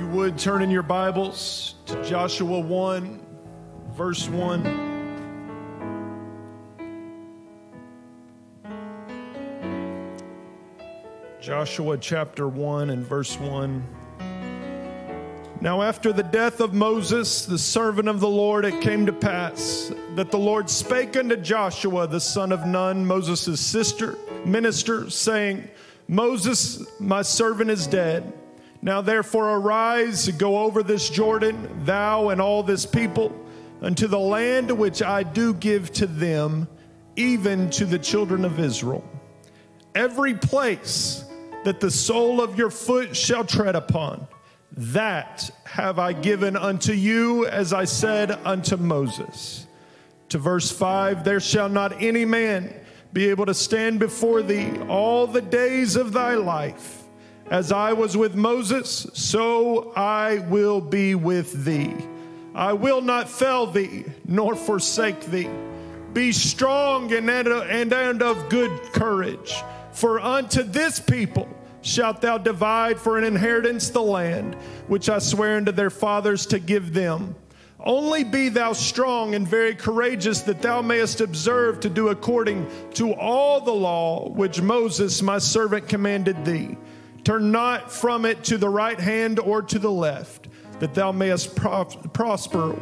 you would turn in your Bibles to Joshua 1, verse 1. Joshua chapter 1 and verse 1. Now, after the death of Moses, the servant of the Lord, it came to pass that the Lord spake unto Joshua, the son of Nun, Moses' sister, minister, saying, Moses, my servant, is dead. Now therefore arise, go over this Jordan, thou and all this people, unto the land which I do give to them, even to the children of Israel. Every place that the sole of your foot shall tread upon, that have I given unto you, as I said unto Moses. To verse 5 There shall not any man be able to stand before thee all the days of thy life. As I was with Moses, so I will be with thee. I will not fail thee, nor forsake thee. Be strong and, and of good courage, for unto this people shalt thou divide for an inheritance the land which I swear unto their fathers to give them. Only be thou strong and very courageous, that thou mayest observe to do according to all the law which Moses my servant commanded thee. Turn not from it to the right hand or to the left, that thou mayest prosper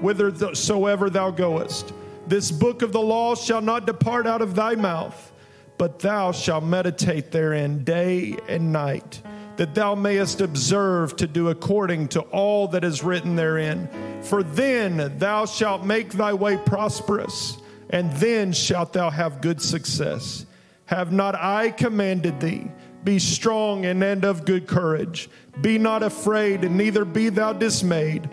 whithersoever thou goest. This book of the law shall not depart out of thy mouth, but thou shalt meditate therein day and night, that thou mayest observe to do according to all that is written therein. For then thou shalt make thy way prosperous, and then shalt thou have good success. Have not I commanded thee? Be strong and of good courage. Be not afraid, and neither be thou dismayed,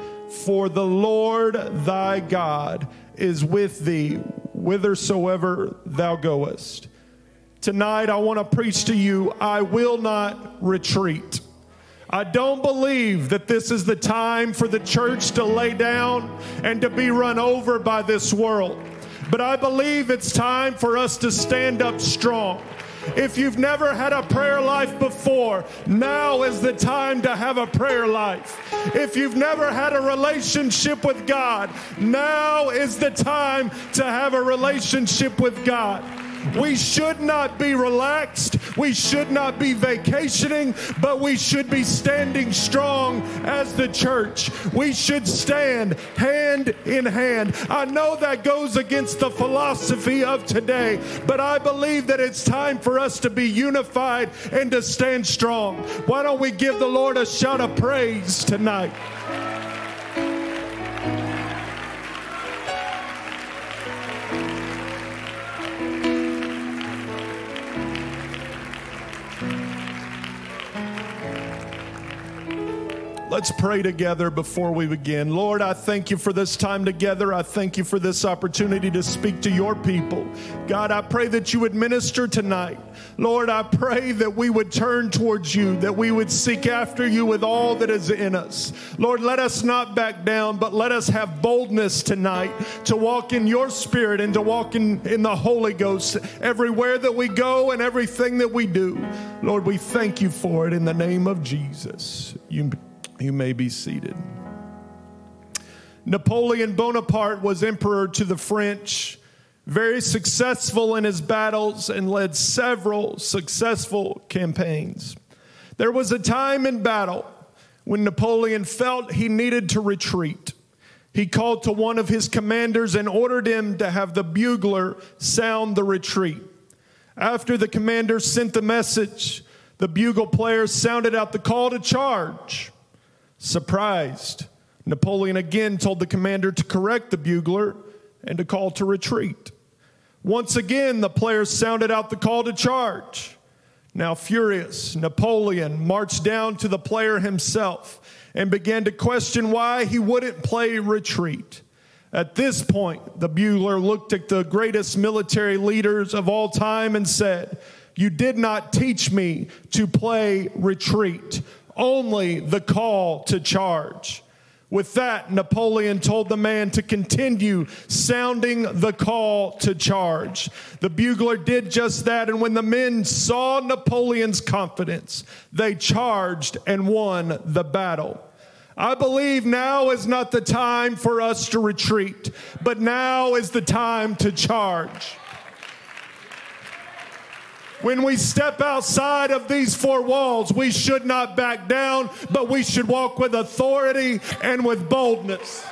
for the Lord thy God is with thee whithersoever thou goest. Tonight, I want to preach to you I will not retreat. I don't believe that this is the time for the church to lay down and to be run over by this world. But I believe it's time for us to stand up strong. If you've never had a prayer life before, now is the time to have a prayer life. If you've never had a relationship with God, now is the time to have a relationship with God. We should not be relaxed. We should not be vacationing, but we should be standing strong as the church. We should stand hand in hand. I know that goes against the philosophy of today, but I believe that it's time for us to be unified and to stand strong. Why don't we give the Lord a shout of praise tonight? Let's pray together before we begin. Lord, I thank you for this time together. I thank you for this opportunity to speak to your people. God, I pray that you would minister tonight. Lord, I pray that we would turn towards you, that we would seek after you with all that is in us. Lord, let us not back down, but let us have boldness tonight to walk in your spirit and to walk in, in the Holy Ghost everywhere that we go and everything that we do. Lord, we thank you for it in the name of Jesus. You you may be seated. Napoleon Bonaparte was emperor to the French, very successful in his battles, and led several successful campaigns. There was a time in battle when Napoleon felt he needed to retreat. He called to one of his commanders and ordered him to have the bugler sound the retreat. After the commander sent the message, the bugle player sounded out the call to charge. Surprised, Napoleon again told the commander to correct the bugler and to call to retreat. Once again, the players sounded out the call to charge. Now, furious, Napoleon marched down to the player himself and began to question why he wouldn't play retreat. At this point, the bugler looked at the greatest military leaders of all time and said, You did not teach me to play retreat only the call to charge. With that, Napoleon told the man to continue sounding the call to charge. The bugler did just that, and when the men saw Napoleon's confidence, they charged and won the battle. I believe now is not the time for us to retreat, but now is the time to charge. When we step outside of these four walls, we should not back down, but we should walk with authority and with boldness.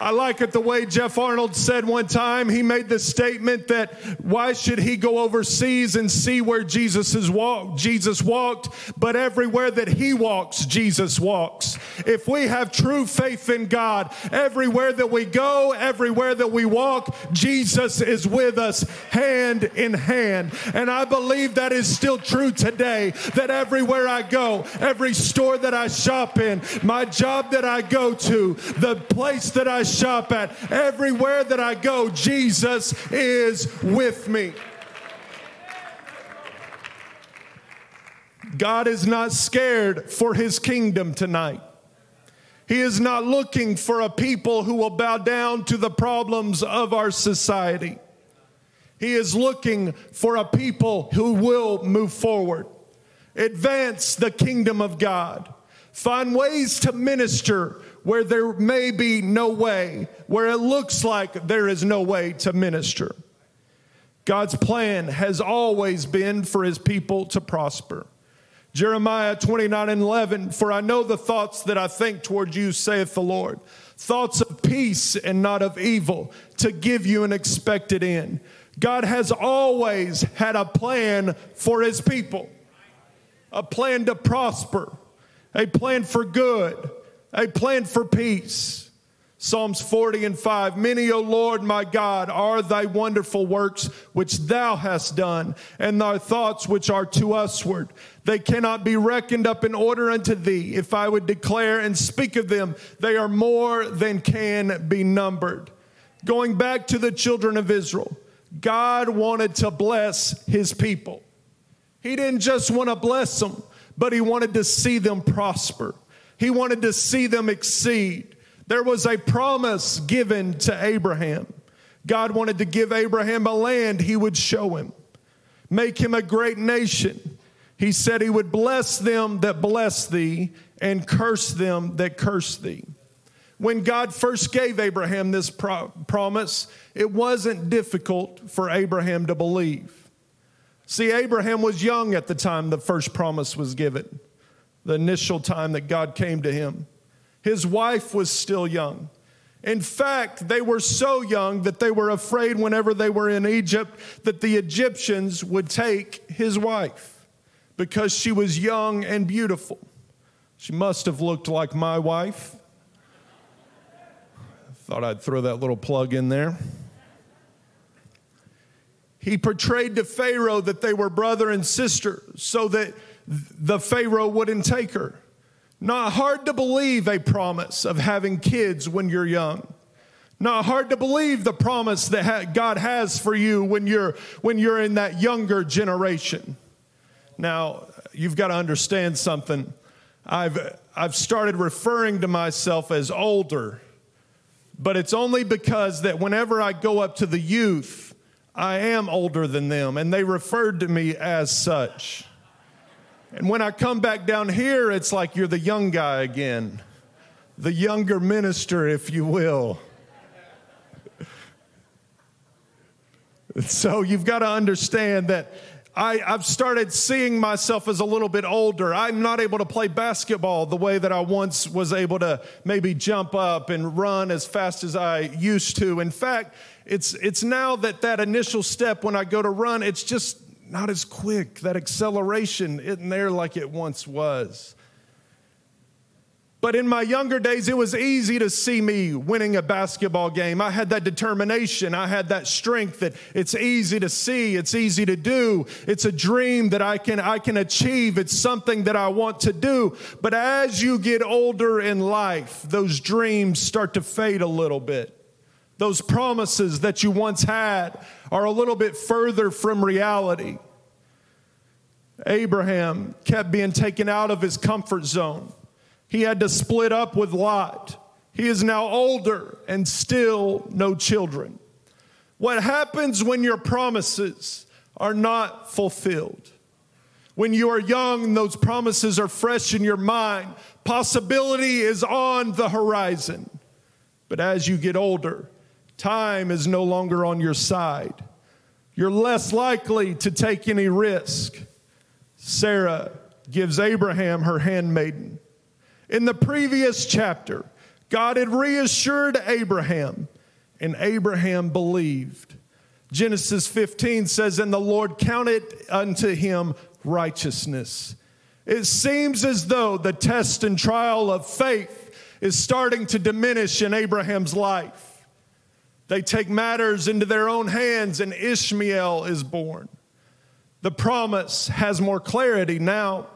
I like it the way Jeff Arnold said one time. He made the statement that why should he go overseas and see where Jesus is walk, Jesus walked, but everywhere that he walks, Jesus walks. If we have true faith in God, everywhere that we go, everywhere that we walk, Jesus is with us hand in hand. And I believe that is still true today that everywhere I go, every store that I shop in, my job that I go to, the place that I shop at. Everywhere that I go, Jesus is with me. God is not scared for his kingdom tonight. He is not looking for a people who will bow down to the problems of our society. He is looking for a people who will move forward, advance the kingdom of God, find ways to minister where there may be no way, where it looks like there is no way to minister. God's plan has always been for his people to prosper. Jeremiah 29 and 11, for I know the thoughts that I think toward you, saith the Lord, thoughts of peace and not of evil, to give you an expected end. God has always had a plan for his people, a plan to prosper, a plan for good, a plan for peace. Psalms 40 and 5 Many, O Lord my God, are thy wonderful works which thou hast done, and thy thoughts which are to usward. They cannot be reckoned up in order unto thee. If I would declare and speak of them, they are more than can be numbered. Going back to the children of Israel, God wanted to bless his people. He didn't just want to bless them, but he wanted to see them prosper. He wanted to see them exceed. There was a promise given to Abraham. God wanted to give Abraham a land he would show him, make him a great nation. He said he would bless them that bless thee and curse them that curse thee. When God first gave Abraham this pro- promise, it wasn't difficult for Abraham to believe. See, Abraham was young at the time the first promise was given the initial time that God came to him. His wife was still young. In fact, they were so young that they were afraid whenever they were in Egypt that the Egyptians would take his wife because she was young and beautiful. She must have looked like my wife. Thought I'd throw that little plug in there. He portrayed to Pharaoh that they were brother and sister so that the Pharaoh wouldn't take her. Not hard to believe a promise of having kids when you're young. Not hard to believe the promise that God has for you when you're, when you're in that younger generation. Now, you've got to understand something. I've, I've started referring to myself as older, but it's only because that whenever I go up to the youth, I am older than them, and they referred to me as such. And when I come back down here, it's like you're the young guy again, the younger minister, if you will. So you've got to understand that I, have started seeing myself as a little bit older. I'm not able to play basketball the way that I once was able to maybe jump up and run as fast as I used to. In fact, it's, it's now that that initial step when I go to run, it's just not as quick. That acceleration isn't there like it once was. But in my younger days, it was easy to see me winning a basketball game. I had that determination. I had that strength that it's easy to see. It's easy to do. It's a dream that I can, I can achieve. It's something that I want to do. But as you get older in life, those dreams start to fade a little bit. Those promises that you once had are a little bit further from reality. Abraham kept being taken out of his comfort zone. He had to split up with Lot. He is now older and still no children. What happens when your promises are not fulfilled? When you are young, and those promises are fresh in your mind. Possibility is on the horizon. But as you get older, time is no longer on your side. You're less likely to take any risk. Sarah gives Abraham her handmaiden. In the previous chapter, God had reassured Abraham, and Abraham believed. Genesis 15 says, And the Lord counted unto him righteousness. It seems as though the test and trial of faith is starting to diminish in Abraham's life. They take matters into their own hands, and Ishmael is born. The promise has more clarity now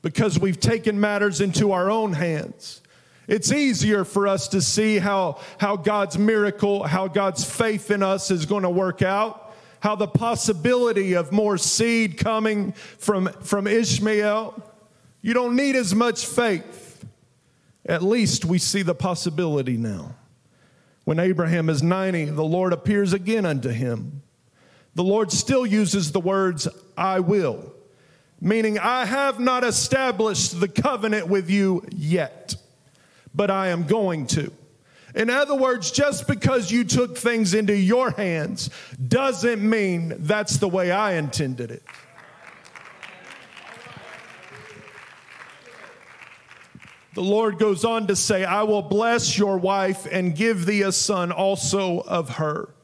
because we've taken matters into our own hands. It's easier for us to see how, how God's miracle, how God's faith in us is going to work out, how the possibility of more seed coming from, from Ishmael. You don't need as much faith. At least we see the possibility now. When Abraham is 90, the Lord appears again unto him. The Lord still uses the words, I will, meaning, I have not established the covenant with you yet, but I am going to. In other words, just because you took things into your hands doesn't mean that's the way I intended it. The Lord goes on to say, I will bless your wife and give thee a son also of her.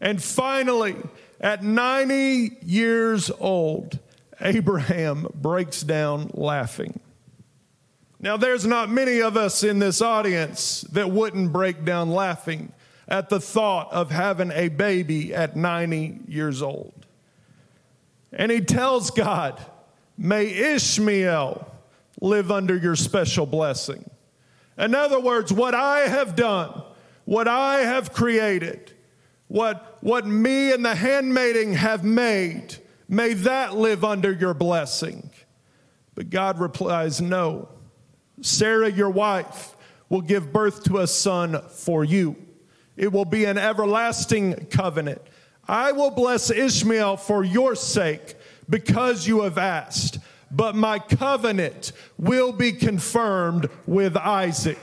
And finally, at 90 years old, Abraham breaks down laughing. Now, there's not many of us in this audience that wouldn't break down laughing at the thought of having a baby at 90 years old. And he tells God, May Ishmael live under your special blessing. In other words, what I have done, what I have created, what, what me and the handmaiden have made, may that live under your blessing. But God replies, No. Sarah, your wife, will give birth to a son for you. It will be an everlasting covenant. I will bless Ishmael for your sake because you have asked but my covenant will be confirmed with Isaac.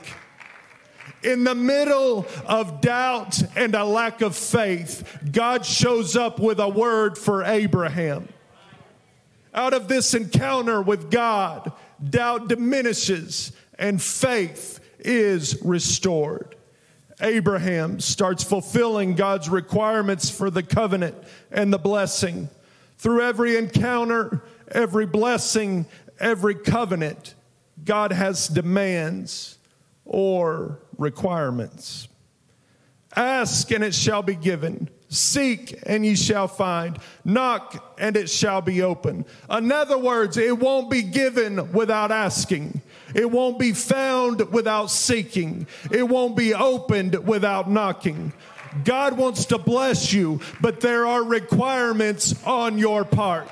In the middle of doubt and a lack of faith, God shows up with a word for Abraham. Out of this encounter with God, doubt diminishes and faith is restored. Abraham starts fulfilling God's requirements for the covenant and the blessing. Through every encounter, every blessing, every covenant, God has demands or requirements. Ask and it shall be given. Seek and ye shall find. Knock and it shall be open. In other words, it won't be given without asking. It won't be found without seeking. It won't be opened without knocking. God wants to bless you, but there are requirements on your part.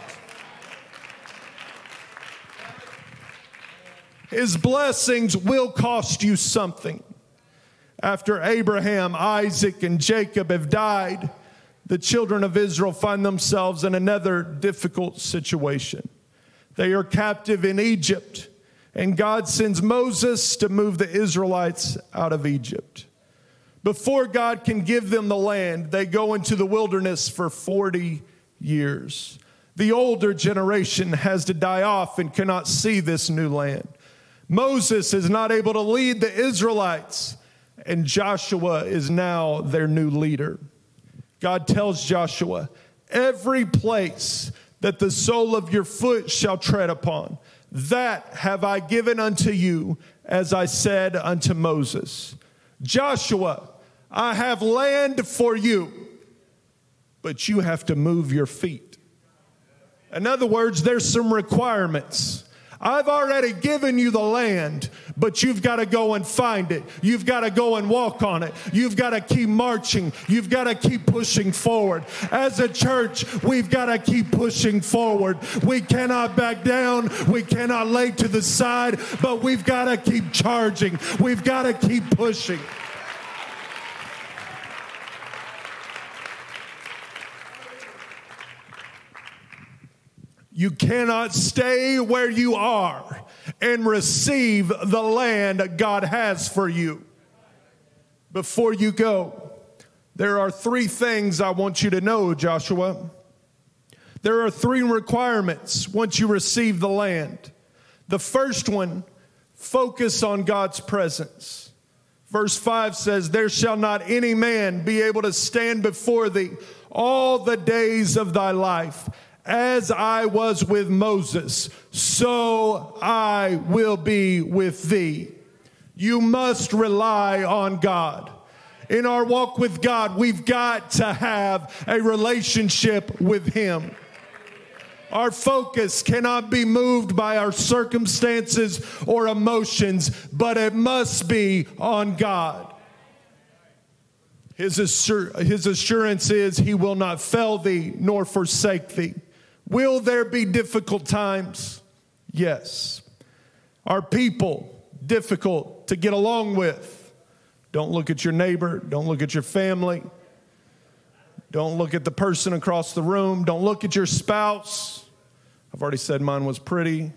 His blessings will cost you something. After Abraham, Isaac, and Jacob have died, the children of Israel find themselves in another difficult situation. They are captive in Egypt, and God sends Moses to move the Israelites out of Egypt. Before God can give them the land, they go into the wilderness for 40 years. The older generation has to die off and cannot see this new land. Moses is not able to lead the Israelites, and Joshua is now their new leader. God tells Joshua, Every place that the sole of your foot shall tread upon, that have I given unto you, as I said unto Moses. Joshua, I have land for you, but you have to move your feet. In other words, there's some requirements. I've already given you the land, but you've got to go and find it. You've got to go and walk on it. You've got to keep marching. You've got to keep pushing forward. As a church, we've got to keep pushing forward. We cannot back down. We cannot lay to the side, but we've got to keep charging. We've got to keep pushing. You cannot stay where you are and receive the land God has for you. Before you go, there are three things I want you to know, Joshua. There are three requirements once you receive the land. The first one, focus on God's presence. Verse 5 says, There shall not any man be able to stand before thee all the days of thy life. As I was with Moses, so I will be with thee. You must rely on God. In our walk with God, we've got to have a relationship with Him. Our focus cannot be moved by our circumstances or emotions, but it must be on God. His, assur- his assurance is, He will not fail thee nor forsake thee. Will there be difficult times? Yes. Are people difficult to get along with? Don't look at your neighbor. Don't look at your family. Don't look at the person across the room. Don't look at your spouse. I've already said mine was pretty.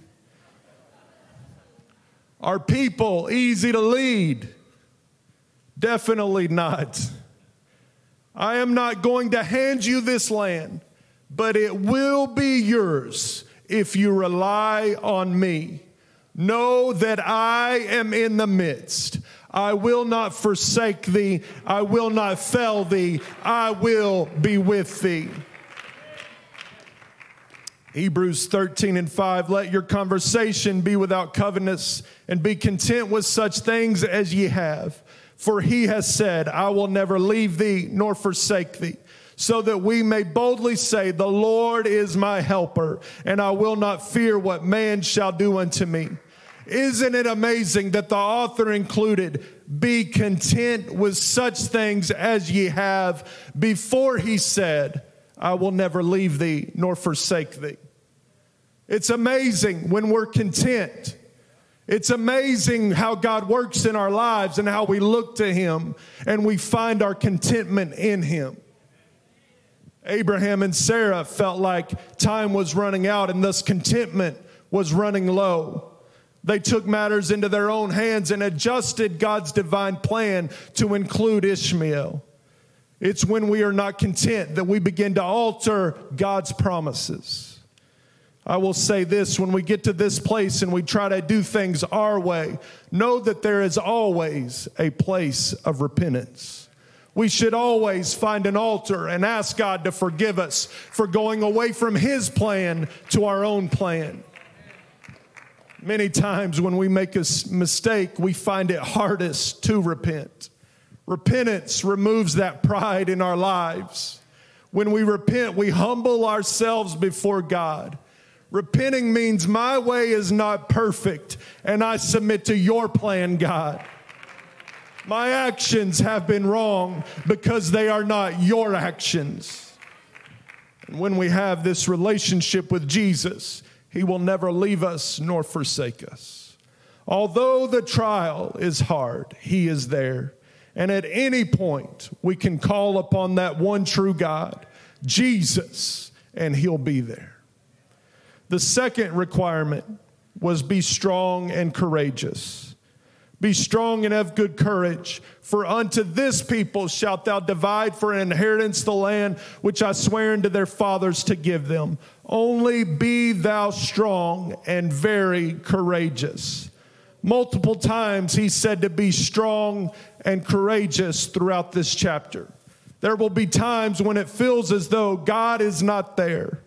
Are people easy to lead? Definitely not. I am not going to hand you this land but it will be yours if you rely on me. Know that I am in the midst. I will not forsake thee. I will not fail thee. I will be with thee. Hebrews 13 and 5 Let your conversation be without covetousness, and be content with such things as ye have. For he has said, I will never leave thee nor forsake thee so that we may boldly say, The Lord is my helper, and I will not fear what man shall do unto me. Isn't it amazing that the author included, Be content with such things as ye have, before he said, I will never leave thee nor forsake thee. It's amazing when we're content. It's amazing how God works in our lives and how we look to Him and we find our contentment in Him. Abraham and Sarah felt like time was running out and thus contentment was running low. They took matters into their own hands and adjusted God's divine plan to include Ishmael. It's when we are not content that we begin to alter God's promises. I will say this when we get to this place and we try to do things our way, know that there is always a place of repentance we should always find an altar and ask God to forgive us for going away from His plan to our own plan. Many times when we make a mistake, we find it hardest to repent. Repentance removes that pride in our lives. When we repent, we humble ourselves before God. Repenting means my way is not perfect, and I submit to your plan, God. My actions have been wrong because they are not your actions. And when we have this relationship with Jesus, He will never leave us nor forsake us. Although the trial is hard, He is there. And at any point, we can call upon that one true God, Jesus, and He'll be there. The second requirement was be strong and courageous. Be strong and have good courage, for unto this people shalt thou divide for an inheritance the land which I swear unto their fathers to give them. Only be thou strong and very courageous. Multiple times he said to be strong and courageous throughout this chapter. There will be times when it feels as though God is not there.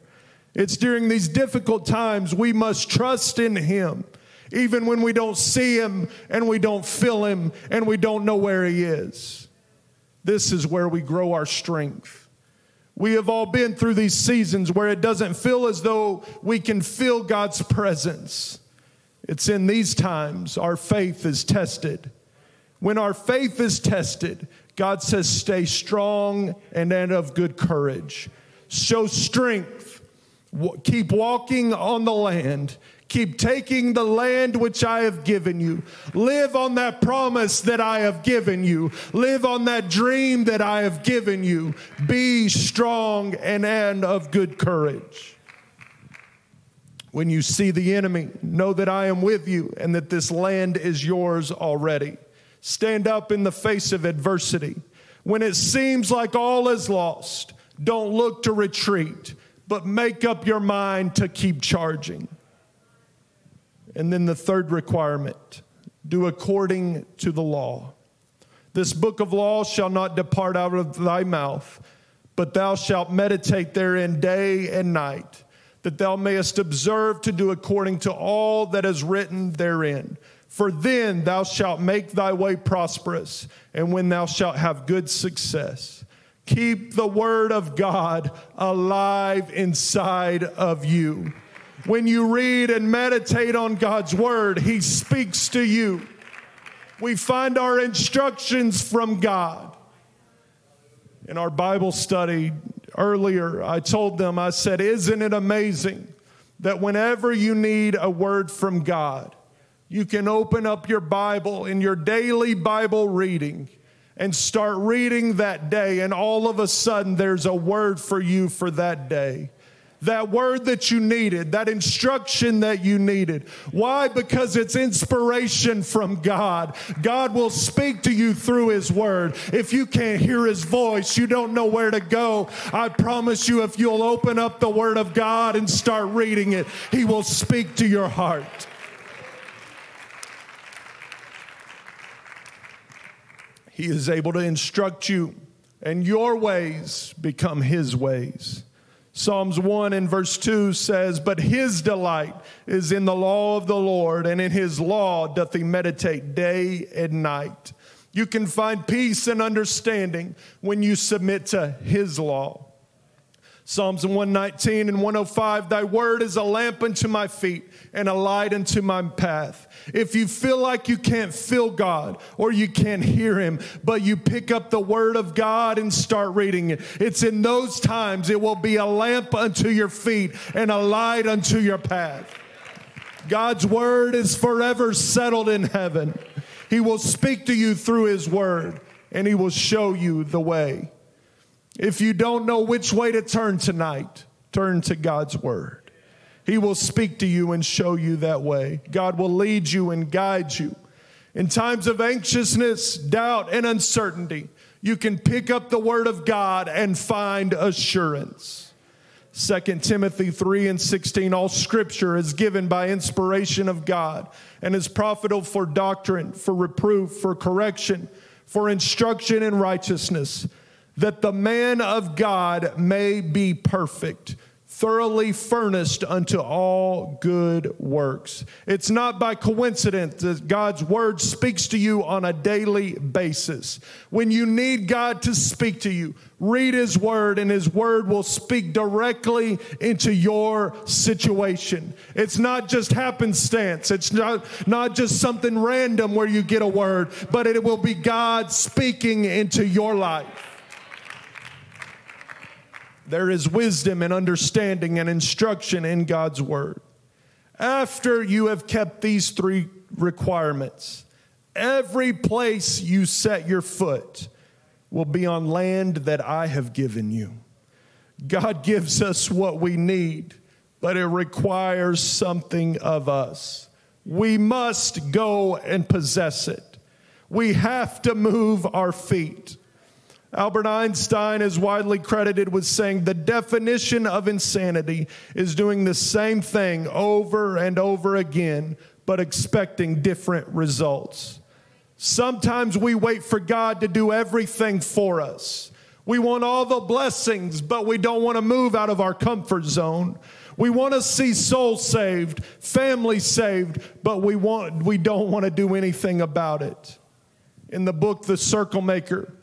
It's during these difficult times we must trust in him even when we don't see him and we don't feel him and we don't know where he is. This is where we grow our strength. We have all been through these seasons where it doesn't feel as though we can feel God's presence. It's in these times our faith is tested. When our faith is tested, God says, stay strong and of good courage. Show strength. Keep walking on the land. Keep taking the land which I have given you. Live on that promise that I have given you. Live on that dream that I have given you. Be strong and, and of good courage. When you see the enemy, know that I am with you and that this land is yours already. Stand up in the face of adversity. When it seems like all is lost, don't look to retreat, but make up your mind to keep charging. And then the third requirement do according to the law. This book of law shall not depart out of thy mouth, but thou shalt meditate therein day and night, that thou mayest observe to do according to all that is written therein. For then thou shalt make thy way prosperous, and when thou shalt have good success. Keep the word of God alive inside of you when you read and meditate on God's word, He speaks to you. We find our instructions from God. In our Bible study earlier, I told them, I said, Isn't it amazing that whenever you need a word from God, you can open up your Bible in your daily Bible reading and start reading that day, and all of a sudden there's a word for you for that day that word that you needed, that instruction that you needed. Why? Because it's inspiration from God. God will speak to you through His word. If you can't hear His voice, you don't know where to go. I promise you, if you'll open up the word of God and start reading it, He will speak to your heart. He is able to instruct you, and your ways become His ways. Psalms 1 and verse 2 says, But his delight is in the law of the Lord, and in his law doth he meditate day and night. You can find peace and understanding when you submit to his law. Psalms 119 and 105 Thy word is a lamp unto my feet and a light unto my path. If you feel like you can't feel God or you can't hear Him, but you pick up the word of God and start reading it, it's in those times it will be a lamp unto your feet and a light unto your path. God's word is forever settled in heaven. He will speak to you through His word and He will show you the way. If you don't know which way to turn tonight, turn to God's word. He will speak to you and show you that way. God will lead you and guide you. In times of anxiousness, doubt, and uncertainty, you can pick up the word of God and find assurance. 2 Timothy 3 and 16 All scripture is given by inspiration of God and is profitable for doctrine, for reproof, for correction, for instruction in righteousness that the man of God may be perfect, thoroughly furnished unto all good works. It's not by coincidence that God's word speaks to you on a daily basis. When you need God to speak to you, read his word and his word will speak directly into your situation. It's not just happenstance. It's not, not just something random where you get a word, but it will be God speaking into your life. There is wisdom and understanding and instruction in God's word. After you have kept these three requirements, every place you set your foot will be on land that I have given you. God gives us what we need, but it requires something of us. We must go and possess it. We have to move our feet. Albert Einstein is widely credited with saying the definition of insanity is doing the same thing over and over again, but expecting different results. Sometimes we wait for God to do everything for us. We want all the blessings, but we don't want to move out of our comfort zone. We want to see souls saved, families saved, but we, want, we don't want to do anything about it. In the book, The Circle Maker,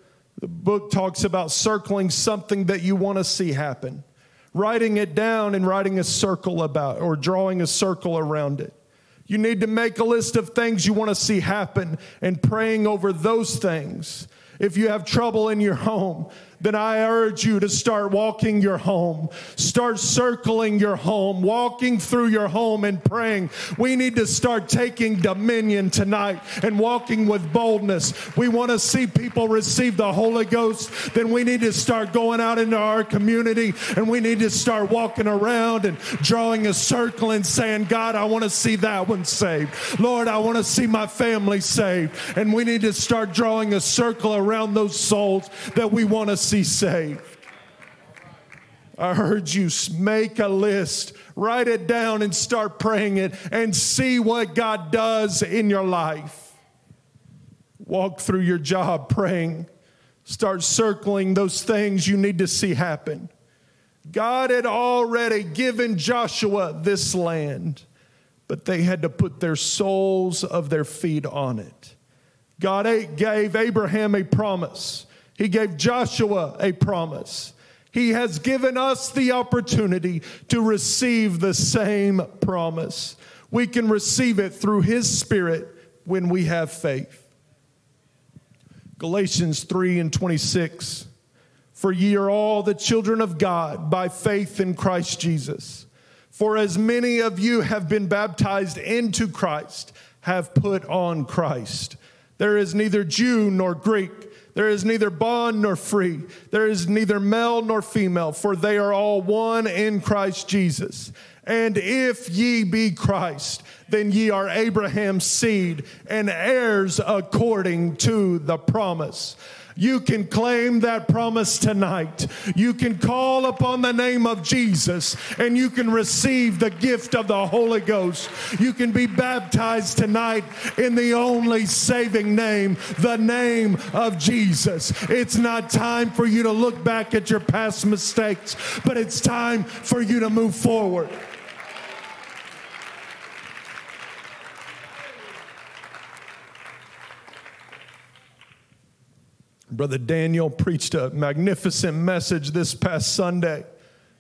the book talks about circling something that you want to see happen, writing it down and writing a circle about or drawing a circle around it. You need to make a list of things you want to see happen and praying over those things. If you have trouble in your home, then I urge you to start walking your home. Start circling your home, walking through your home and praying. We need to start taking dominion tonight and walking with boldness. We want to see people receive the Holy Ghost. Then we need to start going out into our community and we need to start walking around and drawing a circle and saying, God, I want to see that one saved. Lord, I want to see my family saved. And we need to start drawing a circle around those souls that we want to see saved. I heard you make a list, write it down, and start praying it and see what God does in your life. Walk through your job praying. Start circling those things you need to see happen. God had already given Joshua this land, but they had to put their soles of their feet on it. God gave Abraham a promise. He gave Joshua a promise. He has given us the opportunity to receive the same promise. We can receive it through His Spirit when we have faith. Galatians 3 and 26. For ye are all the children of God by faith in Christ Jesus. For as many of you have been baptized into Christ, have put on Christ. There is neither Jew nor Greek there is neither bond nor free. There is neither male nor female, for they are all one in Christ Jesus. And if ye be Christ, then ye are Abraham's seed and heirs according to the promise. You can claim that promise tonight. You can call upon the name of Jesus and you can receive the gift of the Holy Ghost. You can be baptized tonight in the only saving name, the name of Jesus. It's not time for you to look back at your past mistakes, but it's time for you to move forward. Brother Daniel preached a magnificent message this past Sunday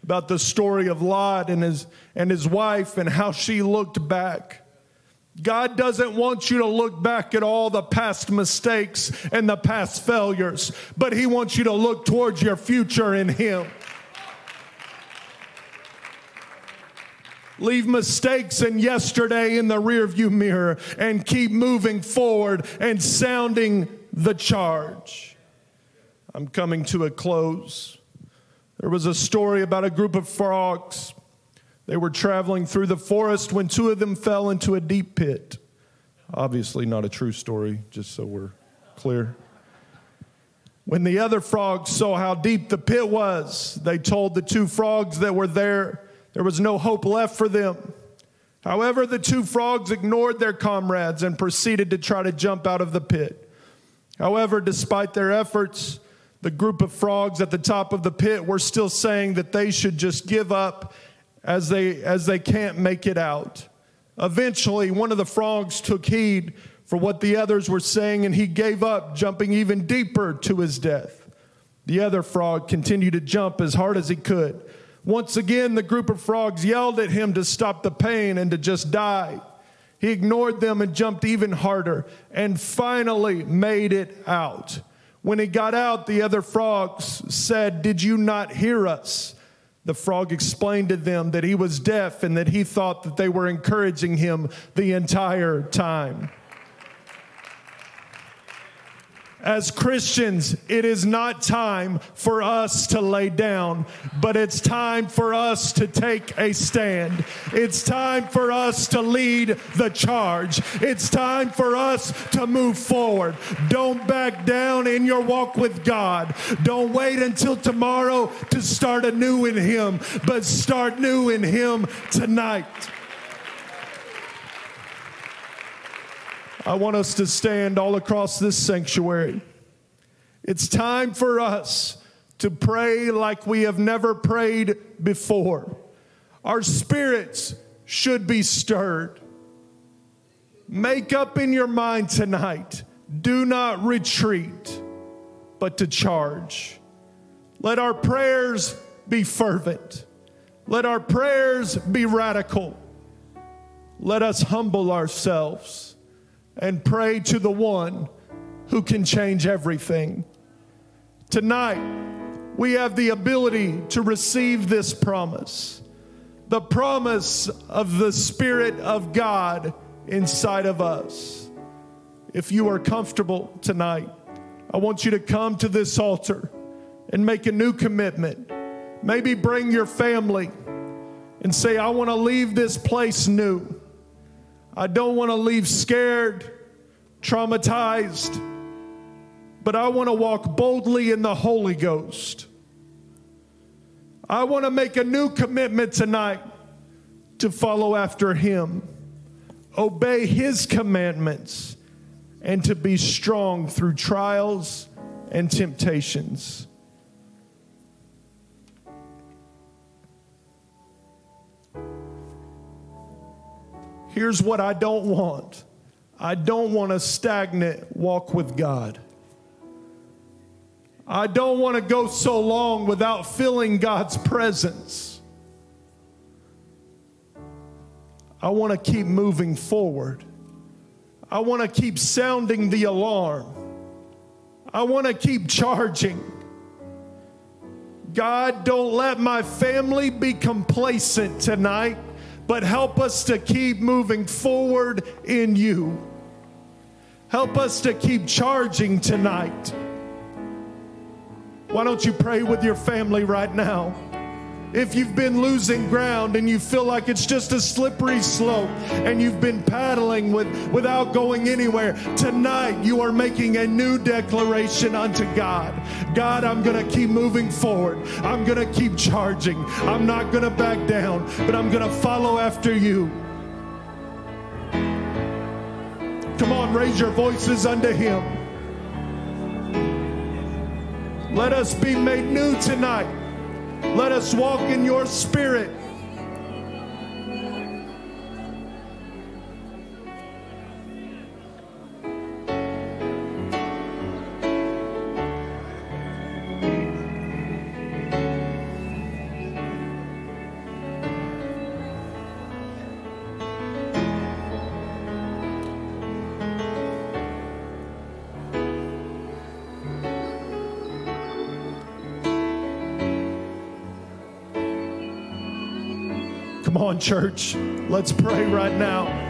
about the story of Lot and his, and his wife and how she looked back. God doesn't want you to look back at all the past mistakes and the past failures, but He wants you to look towards your future in Him. Leave mistakes and yesterday in the rearview mirror and keep moving forward and sounding the charge. I'm coming to a close. There was a story about a group of frogs. They were traveling through the forest when two of them fell into a deep pit. Obviously, not a true story, just so we're clear. When the other frogs saw how deep the pit was, they told the two frogs that were there there was no hope left for them. However, the two frogs ignored their comrades and proceeded to try to jump out of the pit. However, despite their efforts, the group of frogs at the top of the pit were still saying that they should just give up as they, as they can't make it out. Eventually, one of the frogs took heed for what the others were saying and he gave up, jumping even deeper to his death. The other frog continued to jump as hard as he could. Once again, the group of frogs yelled at him to stop the pain and to just die. He ignored them and jumped even harder and finally made it out. When he got out, the other frogs said, Did you not hear us? The frog explained to them that he was deaf and that he thought that they were encouraging him the entire time. As Christians, it is not time for us to lay down, but it's time for us to take a stand. It's time for us to lead the charge. It's time for us to move forward. Don't back down in your walk with God. Don't wait until tomorrow to start anew in Him, but start new in Him tonight. I want us to stand all across this sanctuary. It's time for us to pray like we have never prayed before. Our spirits should be stirred. Make up in your mind tonight do not retreat, but to charge. Let our prayers be fervent. Let our prayers be radical. let us humble ourselves and pray to the one who can change everything. Tonight, we have the ability to receive this promise the promise of the Spirit of God inside of us. If you are comfortable tonight, I want you to come to this altar and make a new commitment. Maybe bring your family and say, I want to leave this place new. I don't want to leave scared, traumatized, but I want to walk boldly in the Holy Ghost. I want to make a new commitment tonight to follow after Him, obey His commandments, and to be strong through trials and temptations. Here's what I don't want I don't want a stagnant walk with God. I don't want to go so long without feeling God's presence. I want to keep moving forward. I want to keep sounding the alarm. I want to keep charging. God, don't let my family be complacent tonight, but help us to keep moving forward in you. Help us to keep charging tonight. Why don't you pray with your family right now? If you've been losing ground and you feel like it's just a slippery slope and you've been paddling with, without going anywhere, tonight you are making a new declaration unto God. God, I'm going to keep moving forward. I'm going to keep charging. I'm not going to back down, but I'm going to follow after you. Come on, raise your voices unto Him. Let us be made new tonight. Let us walk in your spirit. On, church. Let's pray right now.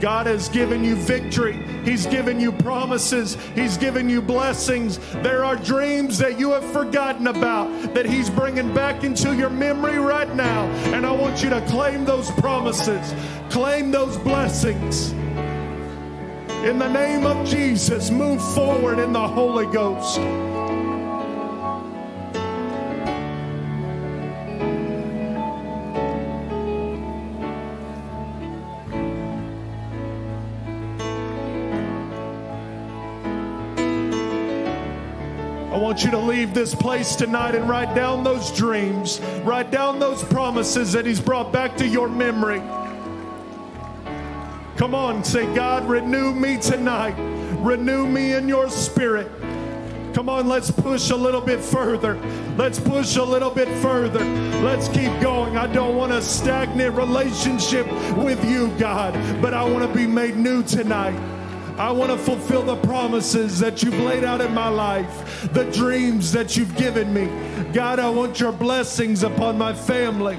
God has given you victory. He's given you promises. He's given you blessings. There are dreams that you have forgotten about that He's bringing back into your memory right now. And I want you to claim those promises, claim those blessings. In the name of Jesus, move forward in the Holy Ghost. Want you to leave this place tonight and write down those dreams, write down those promises that He's brought back to your memory. Come on, say, God, renew me tonight. Renew me in your spirit. Come on, let's push a little bit further. Let's push a little bit further. Let's keep going. I don't want a stagnant relationship with you, God, but I want to be made new tonight. I want to fulfill the promises that you've laid out in my life, the dreams that you've given me. God, I want your blessings upon my family.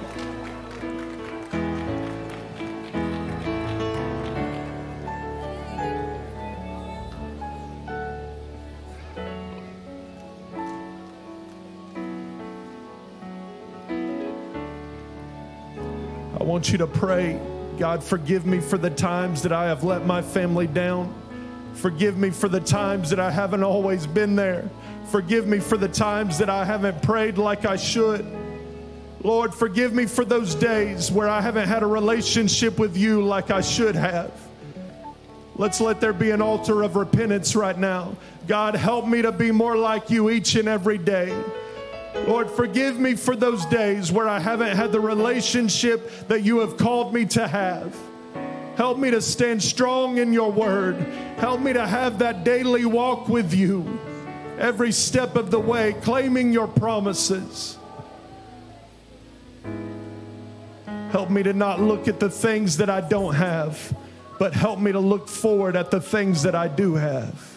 I want you to pray, God, forgive me for the times that I have let my family down. Forgive me for the times that I haven't always been there. Forgive me for the times that I haven't prayed like I should. Lord, forgive me for those days where I haven't had a relationship with you like I should have. Let's let there be an altar of repentance right now. God, help me to be more like you each and every day. Lord, forgive me for those days where I haven't had the relationship that you have called me to have. Help me to stand strong in your word. Help me to have that daily walk with you every step of the way, claiming your promises. Help me to not look at the things that I don't have, but help me to look forward at the things that I do have.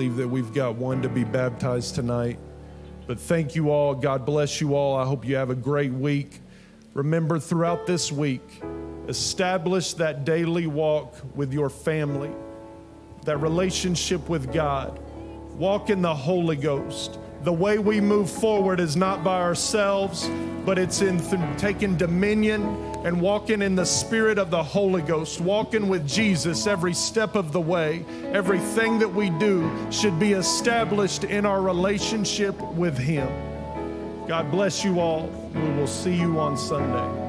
Believe that we've got one to be baptized tonight. But thank you all. God bless you all. I hope you have a great week. Remember throughout this week, establish that daily walk with your family, that relationship with God. Walk in the Holy Ghost. The way we move forward is not by ourselves, but it's in th- taking dominion and walking in the Spirit of the Holy Ghost, walking with Jesus every step of the way. Everything that we do should be established in our relationship with Him. God bless you all. We will see you on Sunday.